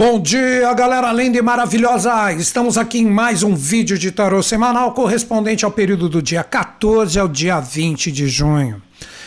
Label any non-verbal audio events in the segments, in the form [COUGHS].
Bom dia, galera linda e maravilhosa! Estamos aqui em mais um vídeo de tarô semanal correspondente ao período do dia 14 ao dia 20 de junho.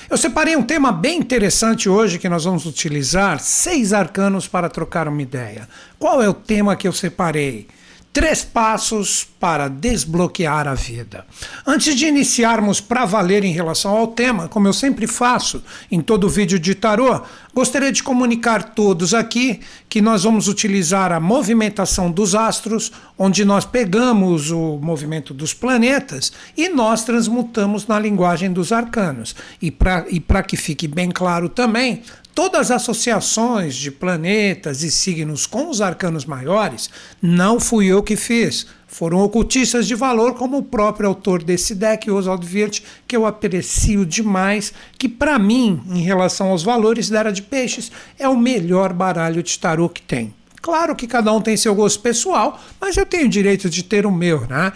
Eu separei um tema bem interessante hoje que nós vamos utilizar, seis arcanos para trocar uma ideia. Qual é o tema que eu separei? Três passos para desbloquear a vida. Antes de iniciarmos para valer em relação ao tema, como eu sempre faço em todo vídeo de tarô, gostaria de comunicar todos aqui que nós vamos utilizar a movimentação dos astros, onde nós pegamos o movimento dos planetas e nós transmutamos na linguagem dos arcanos. E para que fique bem claro também, Todas as associações de planetas e signos com os arcanos maiores não fui eu que fiz. Foram ocultistas de valor, como o próprio autor desse deck, Oswald Wirth, que eu aprecio demais, que para mim, em relação aos valores da Era de Peixes, é o melhor baralho de tarô que tem. Claro que cada um tem seu gosto pessoal, mas eu tenho o direito de ter o meu, né?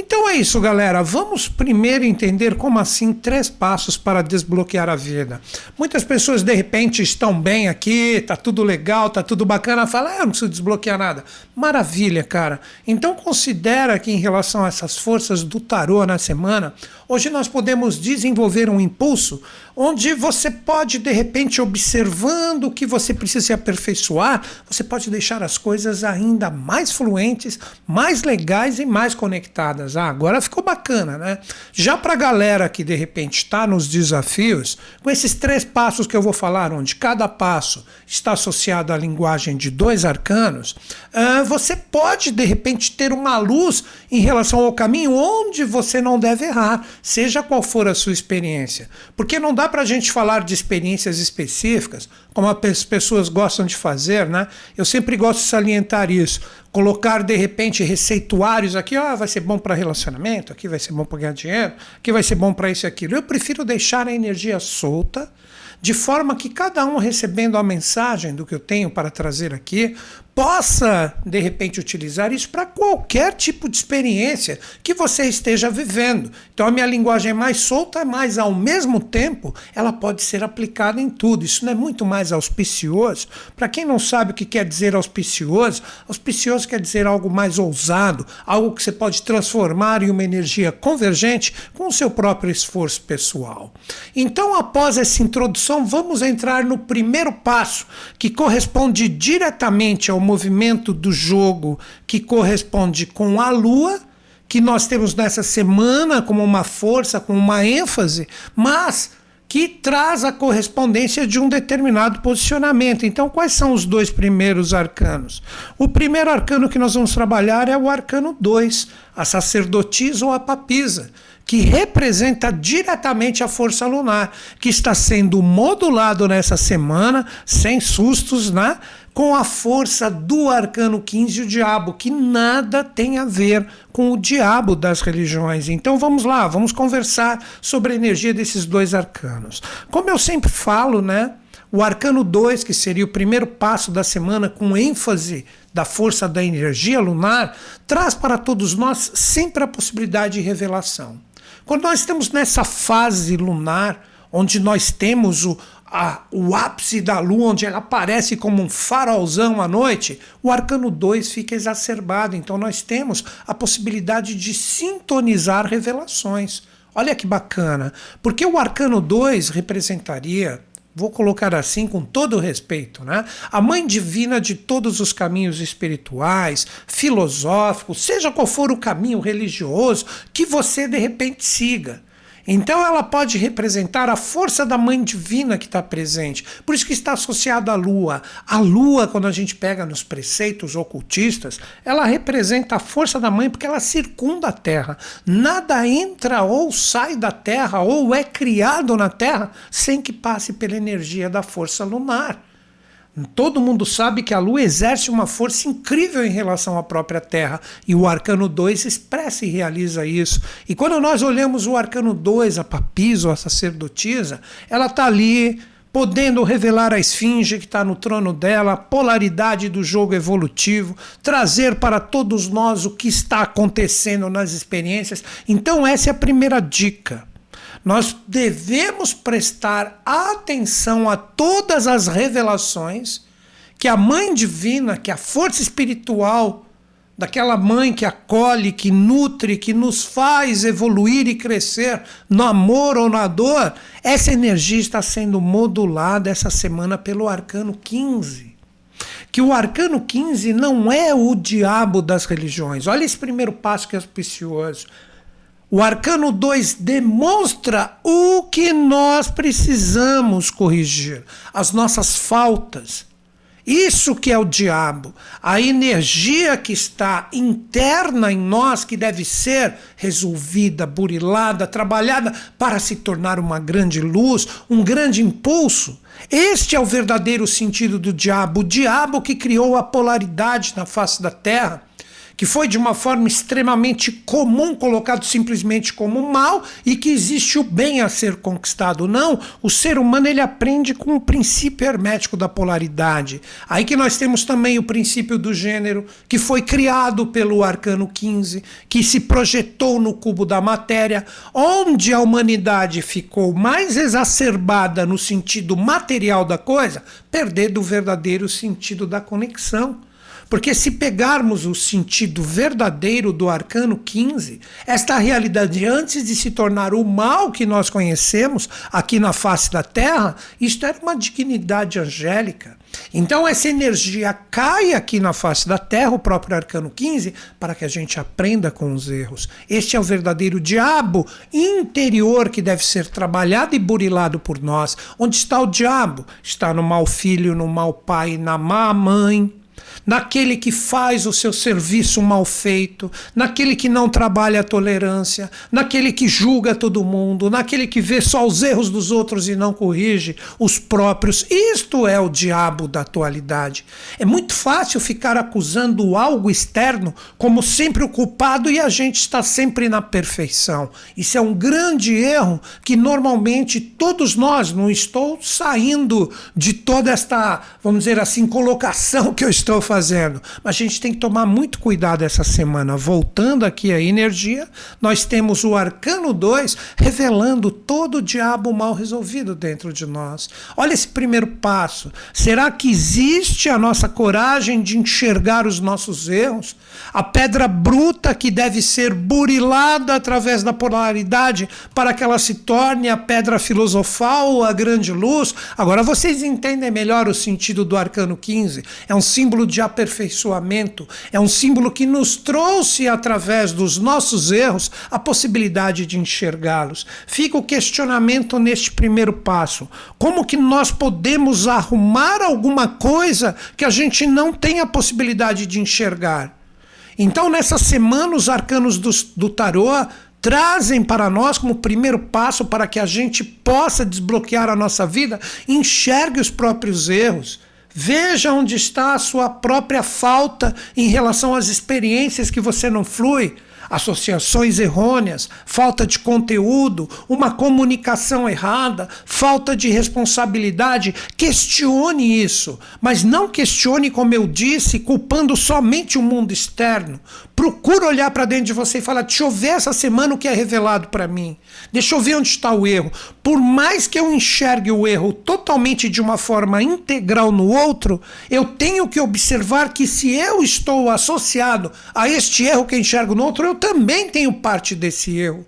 Então é isso, galera. Vamos primeiro entender como assim três passos para desbloquear a vida. Muitas pessoas de repente estão bem aqui, tá tudo legal, tá tudo bacana, falam, ah, eu não preciso desbloquear nada. Maravilha, cara. Então considera que em relação a essas forças do tarô na semana, hoje nós podemos desenvolver um impulso onde você pode de repente observando o que você precisa se aperfeiçoar, você pode deixar as coisas ainda mais fluentes, mais legais e mais conectadas. Ah, agora ficou bacana, né? Já para a galera que de repente está nos desafios, com esses três passos que eu vou falar, onde cada passo está associado à linguagem de dois arcanos, uh, você pode de repente ter uma luz em relação ao caminho onde você não deve errar, seja qual for a sua experiência. Porque não dá para a gente falar de experiências específicas, como as pessoas gostam de fazer, né? Eu sempre gosto de salientar isso colocar de repente receituários aqui, ó, vai ser bom para relacionamento, aqui vai ser bom para ganhar dinheiro, aqui vai ser bom para isso e aquilo. Eu prefiro deixar a energia solta, de forma que cada um recebendo a mensagem do que eu tenho para trazer aqui, possa, de repente, utilizar isso para qualquer tipo de experiência que você esteja vivendo. Então, a minha linguagem é mais solta, mas ao mesmo tempo ela pode ser aplicada em tudo. Isso não é muito mais auspicioso. Para quem não sabe o que quer dizer auspicioso, auspicioso quer dizer algo mais ousado, algo que você pode transformar em uma energia convergente com o seu próprio esforço pessoal. Então, após essa introdução, vamos entrar no primeiro passo, que corresponde diretamente ao movimento do jogo que corresponde com a Lua, que nós temos nessa semana como uma força, como uma ênfase, mas que traz a correspondência de um determinado posicionamento. Então, quais são os dois primeiros arcanos? O primeiro arcano que nós vamos trabalhar é o arcano 2, a sacerdotisa ou a papisa que representa diretamente a força lunar, que está sendo modulado nessa semana, sem sustos, né? com a força do arcano 15 e o diabo, que nada tem a ver com o diabo das religiões. Então vamos lá, vamos conversar sobre a energia desses dois arcanos. Como eu sempre falo, né? O arcano 2, que seria o primeiro passo da semana com ênfase da força da energia lunar, traz para todos nós sempre a possibilidade de revelação. Quando nós estamos nessa fase lunar, onde nós temos o, a, o ápice da lua, onde ela aparece como um farolzão à noite, o arcano 2 fica exacerbado. Então nós temos a possibilidade de sintonizar revelações. Olha que bacana, porque o arcano 2 representaria vou colocar assim com todo respeito, né? A mãe divina de todos os caminhos espirituais, filosóficos, seja qual for o caminho religioso que você de repente siga. Então ela pode representar a força da mãe divina que está presente. Por isso que está associada à lua. A lua, quando a gente pega nos preceitos ocultistas, ela representa a força da mãe porque ela circunda a terra. Nada entra ou sai da terra ou é criado na terra sem que passe pela energia da força lunar. Todo mundo sabe que a Lua exerce uma força incrível em relação à própria Terra, e o Arcano 2 expressa e realiza isso. E quando nós olhamos o Arcano 2, a papisa ou a sacerdotisa, ela está ali podendo revelar a esfinge que está no trono dela, a polaridade do jogo evolutivo, trazer para todos nós o que está acontecendo nas experiências. Então, essa é a primeira dica. Nós devemos prestar atenção a todas as revelações que a mãe divina, que a força espiritual daquela mãe que acolhe, que nutre, que nos faz evoluir e crescer no amor ou na dor, essa energia está sendo modulada essa semana pelo arcano 15. Que o arcano 15 não é o diabo das religiões. Olha esse primeiro passo que é auspicioso. O arcano 2 demonstra o que nós precisamos corrigir, as nossas faltas, isso que é o diabo, a energia que está interna em nós que deve ser resolvida, burilada, trabalhada para se tornar uma grande luz, um grande impulso. Este é o verdadeiro sentido do diabo, o diabo que criou a polaridade na face da terra que foi de uma forma extremamente comum, colocado simplesmente como mal, e que existe o bem a ser conquistado. Não, o ser humano ele aprende com o princípio hermético da polaridade. Aí que nós temos também o princípio do gênero, que foi criado pelo arcano 15, que se projetou no cubo da matéria, onde a humanidade ficou mais exacerbada no sentido material da coisa, perdendo o verdadeiro sentido da conexão. Porque se pegarmos o sentido verdadeiro do arcano 15, esta realidade antes de se tornar o mal que nós conhecemos aqui na face da Terra, isto era uma dignidade angélica. Então essa energia cai aqui na face da Terra, o próprio arcano 15, para que a gente aprenda com os erros. Este é o verdadeiro diabo interior que deve ser trabalhado e burilado por nós. Onde está o diabo? Está no mau filho, no mau pai, na má mãe naquele que faz o seu serviço mal feito, naquele que não trabalha a tolerância, naquele que julga todo mundo, naquele que vê só os erros dos outros e não corrige os próprios. Isto é o diabo da atualidade. É muito fácil ficar acusando algo externo como sempre o culpado e a gente está sempre na perfeição. Isso é um grande erro que normalmente todos nós, não estou saindo de toda esta, vamos dizer assim, colocação que eu estou fazendo fazendo. Mas a gente tem que tomar muito cuidado essa semana. Voltando aqui à energia, nós temos o Arcano 2 revelando todo o diabo mal resolvido dentro de nós. Olha esse primeiro passo. Será que existe a nossa coragem de enxergar os nossos erros? A pedra bruta que deve ser burilada através da polaridade para que ela se torne a pedra filosofal, a grande luz. Agora vocês entendem melhor o sentido do arcano 15. É um símbolo de aperfeiçoamento, é um símbolo que nos trouxe, através dos nossos erros, a possibilidade de enxergá-los. Fica o questionamento neste primeiro passo: como que nós podemos arrumar alguma coisa que a gente não tem a possibilidade de enxergar? Então, nessa semana, os arcanos do, do tarô trazem para nós como primeiro passo para que a gente possa desbloquear a nossa vida, enxergue os próprios erros Veja onde está a sua própria falta em relação às experiências que você não flui associações errôneas, falta de conteúdo, uma comunicação errada, falta de responsabilidade. Questione isso, mas não questione, como eu disse, culpando somente o mundo externo. Procura olhar para dentro de você e falar: deixa eu ver essa semana o que é revelado para mim. Deixa eu ver onde está o erro. Por mais que eu enxergue o erro totalmente de uma forma integral no outro, eu tenho que observar que se eu estou associado a este erro que enxergo no outro, eu também tenho parte desse erro.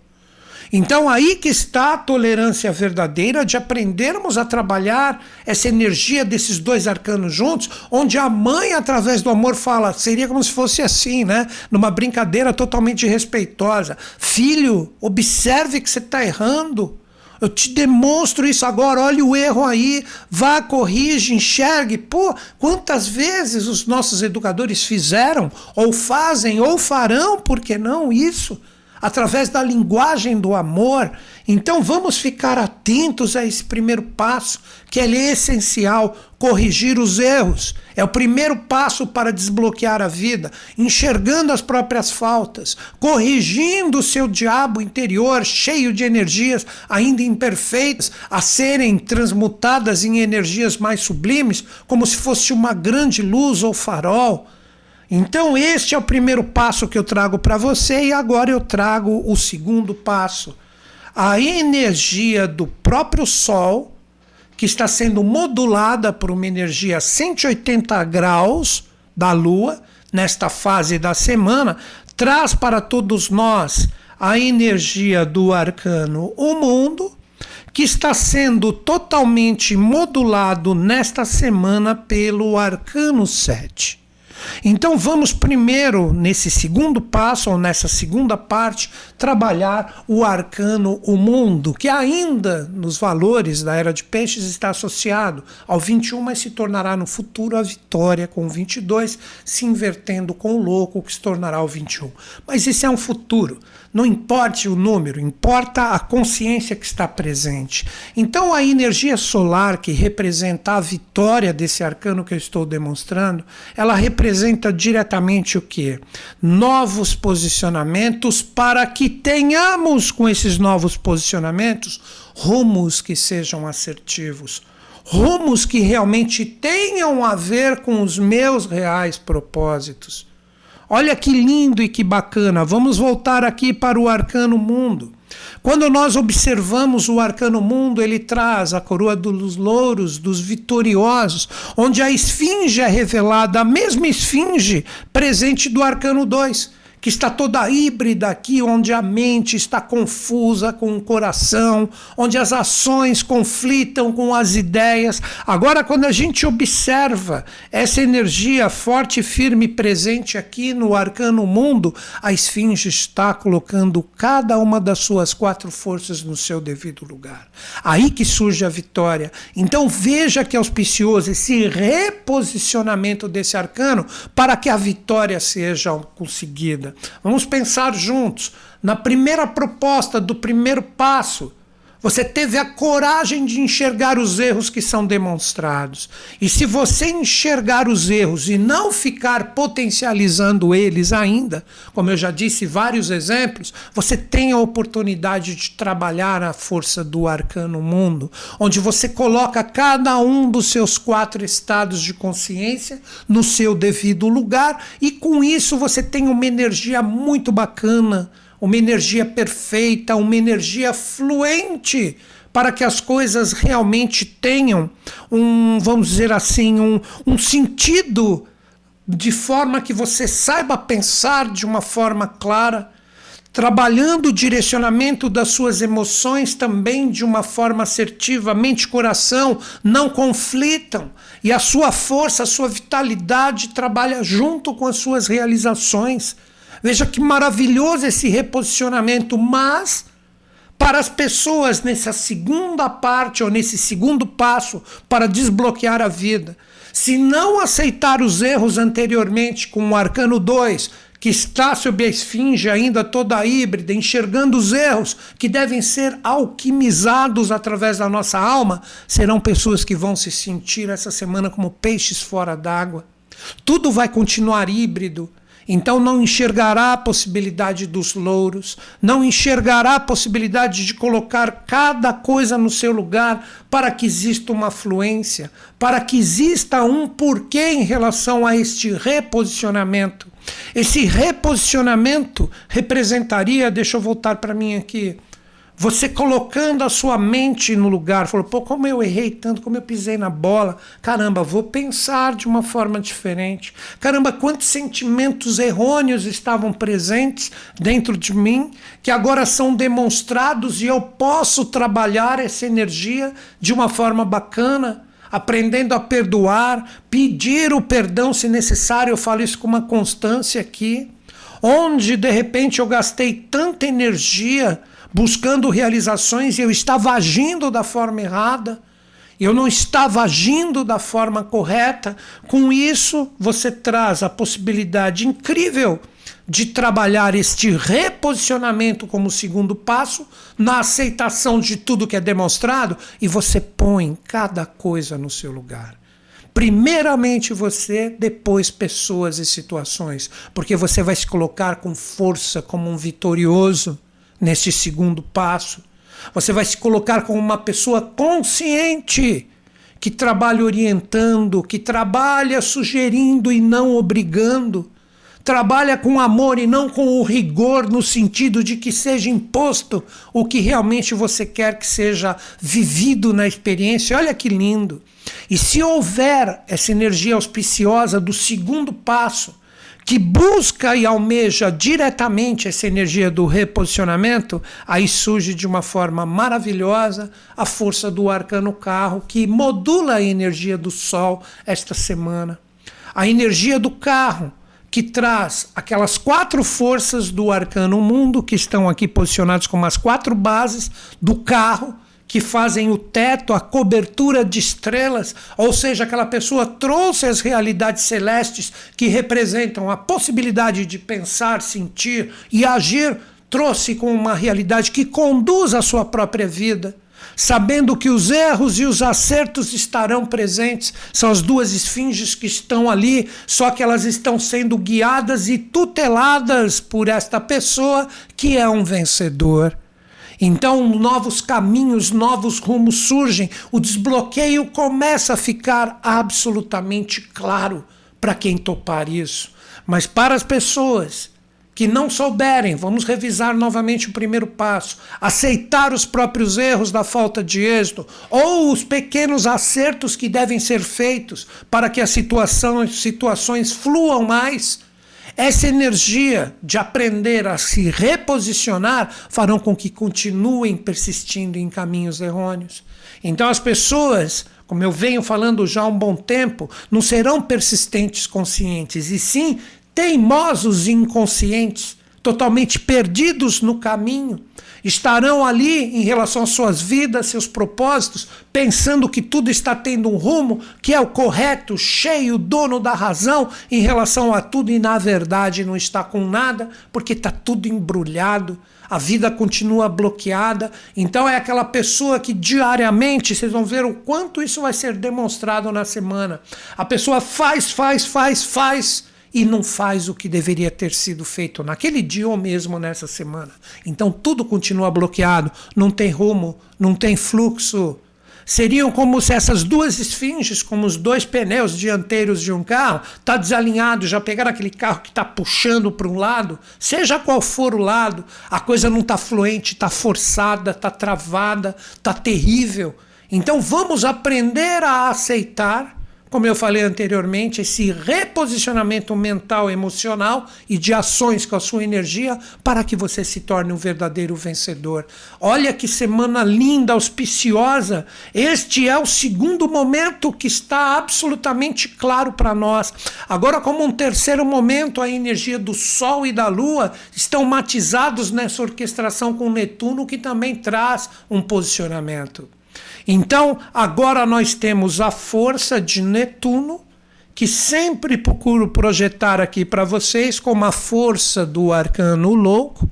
Então, aí que está a tolerância verdadeira de aprendermos a trabalhar essa energia desses dois arcanos juntos, onde a mãe, através do amor, fala, seria como se fosse assim, né? Numa brincadeira totalmente respeitosa. Filho, observe que você está errando. Eu te demonstro isso agora, olha o erro aí, vá, corrige, enxergue. Pô, quantas vezes os nossos educadores fizeram, ou fazem, ou farão, por que não isso? Através da linguagem do amor. Então vamos ficar atentos a esse primeiro passo, que é essencial, corrigir os erros. É o primeiro passo para desbloquear a vida, enxergando as próprias faltas, corrigindo o seu diabo interior, cheio de energias ainda imperfeitas, a serem transmutadas em energias mais sublimes, como se fosse uma grande luz ou farol. Então, este é o primeiro passo que eu trago para você, e agora eu trago o segundo passo. A energia do próprio Sol que está sendo modulada por uma energia 180 graus da Lua, nesta fase da semana, traz para todos nós a energia do arcano O Mundo, que está sendo totalmente modulado nesta semana pelo arcano 7. Então vamos primeiro, nesse segundo passo, ou nessa segunda parte, trabalhar o arcano, o mundo, que ainda nos valores da era de peixes está associado ao 21, mas se tornará no futuro a vitória com o 22, se invertendo com o louco, que se tornará o 21. Mas isso é um futuro. Não importa o número, importa a consciência que está presente. Então, a energia solar, que representa a vitória desse arcano que eu estou demonstrando, ela representa diretamente o que? Novos posicionamentos para que tenhamos com esses novos posicionamentos rumos que sejam assertivos rumos que realmente tenham a ver com os meus reais propósitos. Olha que lindo e que bacana. Vamos voltar aqui para o arcano mundo. Quando nós observamos o arcano mundo, ele traz a coroa dos louros, dos vitoriosos, onde a esfinge é revelada, a mesma esfinge presente do arcano 2 que está toda híbrida aqui, onde a mente está confusa com o coração, onde as ações conflitam com as ideias. Agora, quando a gente observa essa energia forte, firme presente aqui no arcano mundo, a esfinge está colocando cada uma das suas quatro forças no seu devido lugar. Aí que surge a vitória. Então veja que auspicioso esse reposicionamento desse arcano para que a vitória seja conseguida. Vamos pensar juntos. Na primeira proposta do primeiro passo, você teve a coragem de enxergar os erros que são demonstrados. E se você enxergar os erros e não ficar potencializando eles ainda, como eu já disse vários exemplos, você tem a oportunidade de trabalhar a força do arcano mundo, onde você coloca cada um dos seus quatro estados de consciência no seu devido lugar e com isso você tem uma energia muito bacana uma energia perfeita, uma energia fluente para que as coisas realmente tenham um, vamos dizer assim, um, um sentido de forma que você saiba pensar de uma forma clara, trabalhando o direcionamento das suas emoções também de uma forma assertiva, mente e coração não conflitam e a sua força, a sua vitalidade trabalha junto com as suas realizações. Veja que maravilhoso esse reposicionamento, mas para as pessoas nessa segunda parte ou nesse segundo passo para desbloquear a vida, se não aceitar os erros anteriormente com o arcano 2, que está sob a esfinge ainda toda híbrida, enxergando os erros que devem ser alquimizados através da nossa alma, serão pessoas que vão se sentir essa semana como peixes fora d'água. Tudo vai continuar híbrido, então não enxergará a possibilidade dos louros, não enxergará a possibilidade de colocar cada coisa no seu lugar para que exista uma fluência, para que exista um porquê em relação a este reposicionamento. Esse reposicionamento representaria, deixa eu voltar para mim aqui, você colocando a sua mente no lugar, falou: pô, como eu errei tanto, como eu pisei na bola. Caramba, vou pensar de uma forma diferente. Caramba, quantos sentimentos errôneos estavam presentes dentro de mim que agora são demonstrados e eu posso trabalhar essa energia de uma forma bacana aprendendo a perdoar, pedir o perdão se necessário, eu falo isso com uma constância aqui, onde de repente eu gastei tanta energia buscando realizações e eu estava agindo da forma errada, eu não estava agindo da forma correta. Com isso, você traz a possibilidade incrível de trabalhar este reposicionamento como segundo passo na aceitação de tudo que é demonstrado e você põe cada coisa no seu lugar. Primeiramente você, depois pessoas e situações, porque você vai se colocar com força como um vitorioso neste segundo passo. Você vai se colocar como uma pessoa consciente que trabalha orientando, que trabalha sugerindo e não obrigando, trabalha com amor e não com o rigor, no sentido de que seja imposto o que realmente você quer que seja vivido na experiência. Olha que lindo! E se houver essa energia auspiciosa do segundo passo, que busca e almeja diretamente essa energia do reposicionamento, aí surge de uma forma maravilhosa a força do arcano carro, que modula a energia do Sol esta semana. A energia do carro, que traz aquelas quatro forças do arcano mundo, que estão aqui posicionadas como as quatro bases do carro que fazem o teto, a cobertura de estrelas, ou seja, aquela pessoa trouxe as realidades celestes que representam a possibilidade de pensar, sentir e agir, trouxe com uma realidade que conduz a sua própria vida. Sabendo que os erros e os acertos estarão presentes, são as duas esfinges que estão ali, só que elas estão sendo guiadas e tuteladas por esta pessoa que é um vencedor. Então, novos caminhos, novos rumos surgem, o desbloqueio começa a ficar absolutamente claro para quem topar isso. Mas para as pessoas que não souberem, vamos revisar novamente o primeiro passo, aceitar os próprios erros da falta de êxito ou os pequenos acertos que devem ser feitos para que as situações, situações fluam mais essa energia de aprender a se reposicionar farão com que continuem persistindo em caminhos errôneos. Então as pessoas, como eu venho falando já há um bom tempo, não serão persistentes conscientes, e sim teimosos e inconscientes, totalmente perdidos no caminho estarão ali em relação às suas vidas, seus propósitos, pensando que tudo está tendo um rumo, que é o correto, cheio, dono da razão em relação a tudo e na verdade não está com nada, porque está tudo embrulhado. A vida continua bloqueada, então é aquela pessoa que diariamente, vocês vão ver o quanto isso vai ser demonstrado na semana. A pessoa faz, faz, faz, faz, e não faz o que deveria ter sido feito naquele dia ou mesmo nessa semana. Então tudo continua bloqueado, não tem rumo, não tem fluxo. Seriam como se essas duas esfinges, como os dois pneus dianteiros de um carro, tá desalinhado, já pegaram aquele carro que está puxando para um lado, seja qual for o lado, a coisa não está fluente, está forçada, está travada, está terrível. Então vamos aprender a aceitar como eu falei anteriormente, esse reposicionamento mental, emocional e de ações com a sua energia para que você se torne um verdadeiro vencedor. Olha que semana linda, auspiciosa. Este é o segundo momento que está absolutamente claro para nós. Agora, como um terceiro momento, a energia do Sol e da Lua estão matizados nessa orquestração com Netuno, que também traz um posicionamento. Então, agora nós temos a força de Netuno, que sempre procuro projetar aqui para vocês como a força do arcano louco,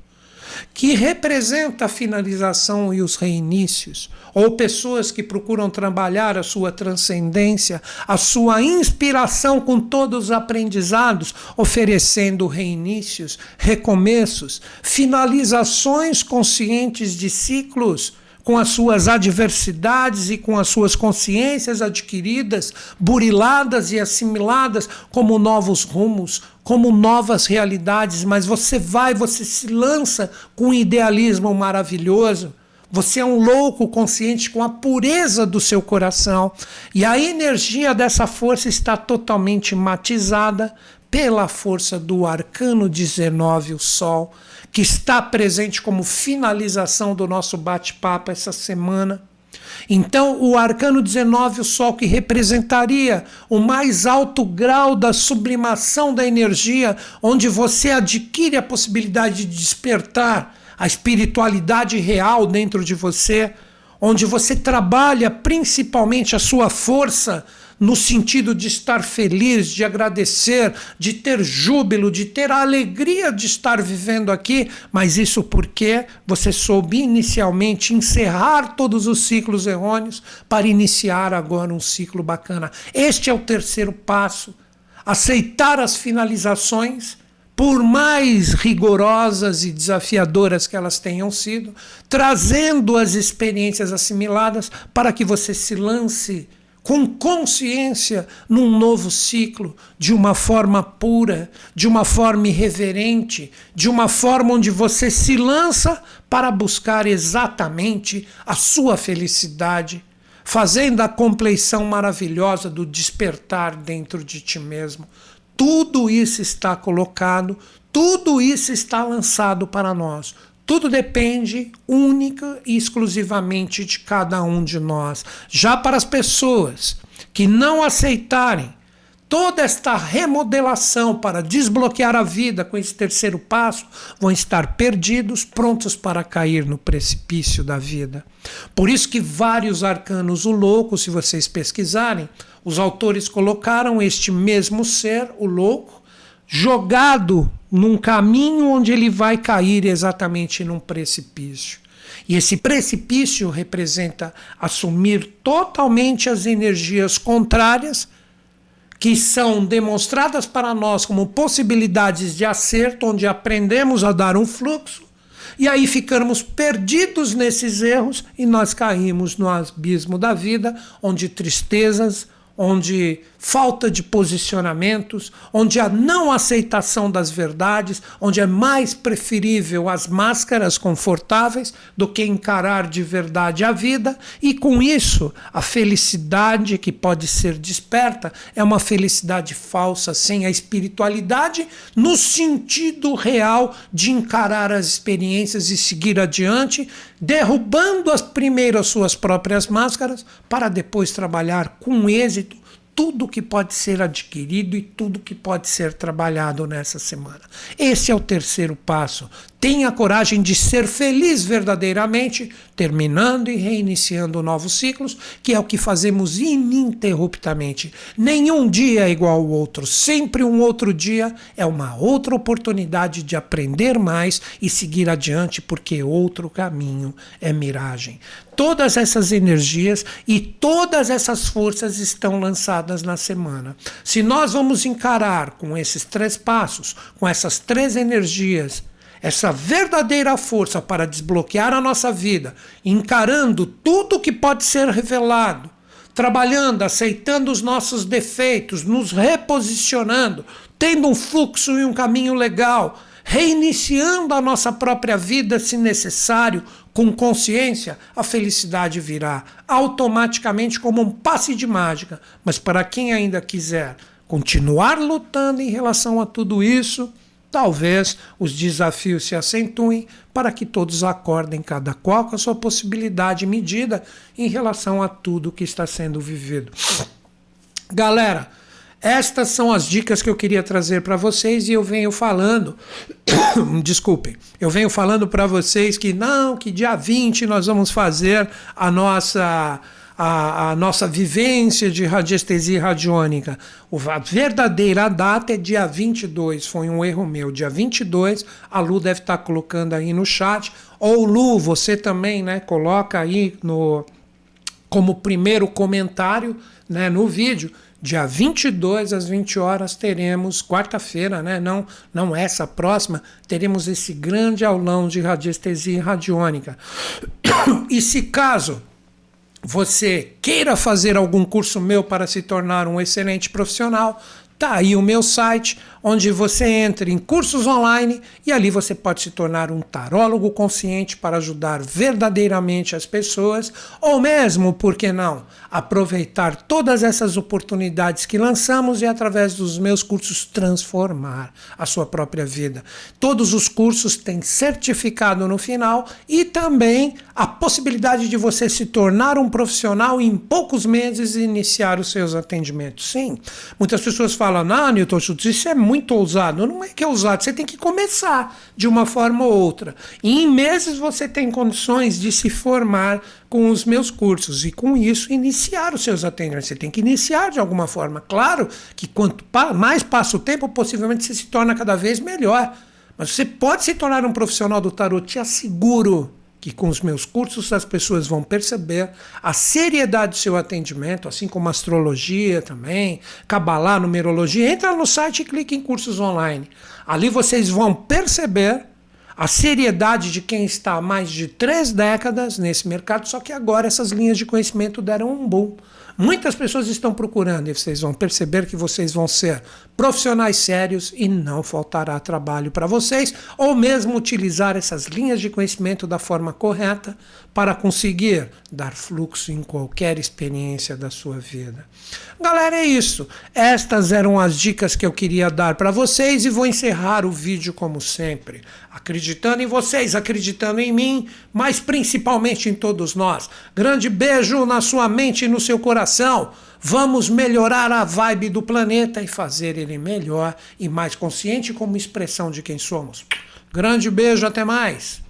que representa a finalização e os reinícios, ou pessoas que procuram trabalhar a sua transcendência, a sua inspiração com todos os aprendizados, oferecendo reinícios, recomeços, finalizações conscientes de ciclos com as suas adversidades e com as suas consciências adquiridas, buriladas e assimiladas como novos rumos, como novas realidades, mas você vai, você se lança com um idealismo maravilhoso. Você é um louco consciente com a pureza do seu coração. E a energia dessa força está totalmente matizada pela força do arcano 19, o Sol que está presente como finalização do nosso bate-papo essa semana. Então, o arcano 19, o Sol, que representaria o mais alto grau da sublimação da energia, onde você adquire a possibilidade de despertar a espiritualidade real dentro de você, onde você trabalha principalmente a sua força no sentido de estar feliz, de agradecer, de ter júbilo, de ter a alegria de estar vivendo aqui, mas isso porque você soube inicialmente encerrar todos os ciclos errôneos para iniciar agora um ciclo bacana. Este é o terceiro passo. Aceitar as finalizações por mais rigorosas e desafiadoras que elas tenham sido, trazendo as experiências assimiladas para que você se lance com consciência num novo ciclo, de uma forma pura, de uma forma irreverente, de uma forma onde você se lança para buscar exatamente a sua felicidade, fazendo a compleição maravilhosa do despertar dentro de ti mesmo. Tudo isso está colocado, tudo isso está lançado para nós. Tudo depende única e exclusivamente de cada um de nós. Já para as pessoas que não aceitarem toda esta remodelação para desbloquear a vida com esse terceiro passo, vão estar perdidos, prontos para cair no precipício da vida. Por isso que vários arcanos o louco, se vocês pesquisarem, os autores colocaram este mesmo ser, o louco, jogado num caminho onde ele vai cair exatamente num precipício. E esse precipício representa assumir totalmente as energias contrárias que são demonstradas para nós como possibilidades de acerto, onde aprendemos a dar um fluxo, e aí ficamos perdidos nesses erros e nós caímos no abismo da vida, onde tristezas, onde falta de posicionamentos, onde a não aceitação das verdades, onde é mais preferível as máscaras confortáveis do que encarar de verdade a vida, e com isso a felicidade que pode ser desperta é uma felicidade falsa, sem a espiritualidade no sentido real de encarar as experiências e seguir adiante, derrubando as primeiras suas próprias máscaras para depois trabalhar com êxito tudo que pode ser adquirido e tudo que pode ser trabalhado nessa semana. Esse é o terceiro passo. Tenha coragem de ser feliz verdadeiramente, terminando e reiniciando novos ciclos, que é o que fazemos ininterruptamente. Nenhum dia é igual ao outro, sempre um outro dia é uma outra oportunidade de aprender mais e seguir adiante, porque outro caminho é miragem. Todas essas energias e todas essas forças estão lançadas na semana. Se nós vamos encarar com esses três passos, com essas três energias, essa verdadeira força para desbloquear a nossa vida, encarando tudo que pode ser revelado, trabalhando, aceitando os nossos defeitos, nos reposicionando, tendo um fluxo e um caminho legal, reiniciando a nossa própria vida se necessário, com consciência, a felicidade virá automaticamente como um passe de mágica. Mas para quem ainda quiser continuar lutando em relação a tudo isso, Talvez os desafios se acentuem para que todos acordem, cada qual com a sua possibilidade medida em relação a tudo que está sendo vivido. Galera, estas são as dicas que eu queria trazer para vocês e eu venho falando. [COUGHS] Desculpem, eu venho falando para vocês que não, que dia 20 nós vamos fazer a nossa a, a nossa vivência de radiestesia radiônica. A verdadeira data é dia 22, foi um erro meu. Dia 22, a Lu deve estar tá colocando aí no chat. Ou Lu, você também, né? Coloca aí no como primeiro comentário, né, no vídeo. Dia 22 às 20 horas teremos, quarta-feira, né? não, não essa próxima, teremos esse grande aulão de radiestesia radiônica. [COUGHS] E se caso você queira fazer algum curso meu para se tornar um excelente profissional, tá aí o meu site onde você entra em cursos online e ali você pode se tornar um tarólogo consciente para ajudar verdadeiramente as pessoas, ou mesmo, por que não, aproveitar todas essas oportunidades que lançamos e através dos meus cursos transformar a sua própria vida. Todos os cursos têm certificado no final e também a possibilidade de você se tornar um profissional em poucos meses e iniciar os seus atendimentos. Sim, muitas pessoas falam, ah, Newton Schultz, isso é muito ousado. Não é que é ousado, você tem que começar de uma forma ou outra. E em meses você tem condições de se formar com os meus cursos e com isso iniciar os seus atendimentos. Você tem que iniciar de alguma forma. Claro que quanto mais passa o tempo, possivelmente você se torna cada vez melhor. Mas você pode se tornar um profissional do tarot, te asseguro que com os meus cursos as pessoas vão perceber a seriedade do seu atendimento, assim como astrologia também, cabalá, numerologia. Entra no site e clique em cursos online. Ali vocês vão perceber a seriedade de quem está há mais de três décadas nesse mercado, só que agora essas linhas de conhecimento deram um boom. Muitas pessoas estão procurando e vocês vão perceber que vocês vão ser profissionais sérios e não faltará trabalho para vocês, ou mesmo utilizar essas linhas de conhecimento da forma correta para conseguir dar fluxo em qualquer experiência da sua vida. Galera, é isso. Estas eram as dicas que eu queria dar para vocês e vou encerrar o vídeo como sempre, acreditando em vocês, acreditando em mim, mas principalmente em todos nós. Grande beijo na sua mente e no seu coração. Vamos melhorar a vibe do planeta e fazer ele melhor e mais consciente como expressão de quem somos. Grande beijo, até mais.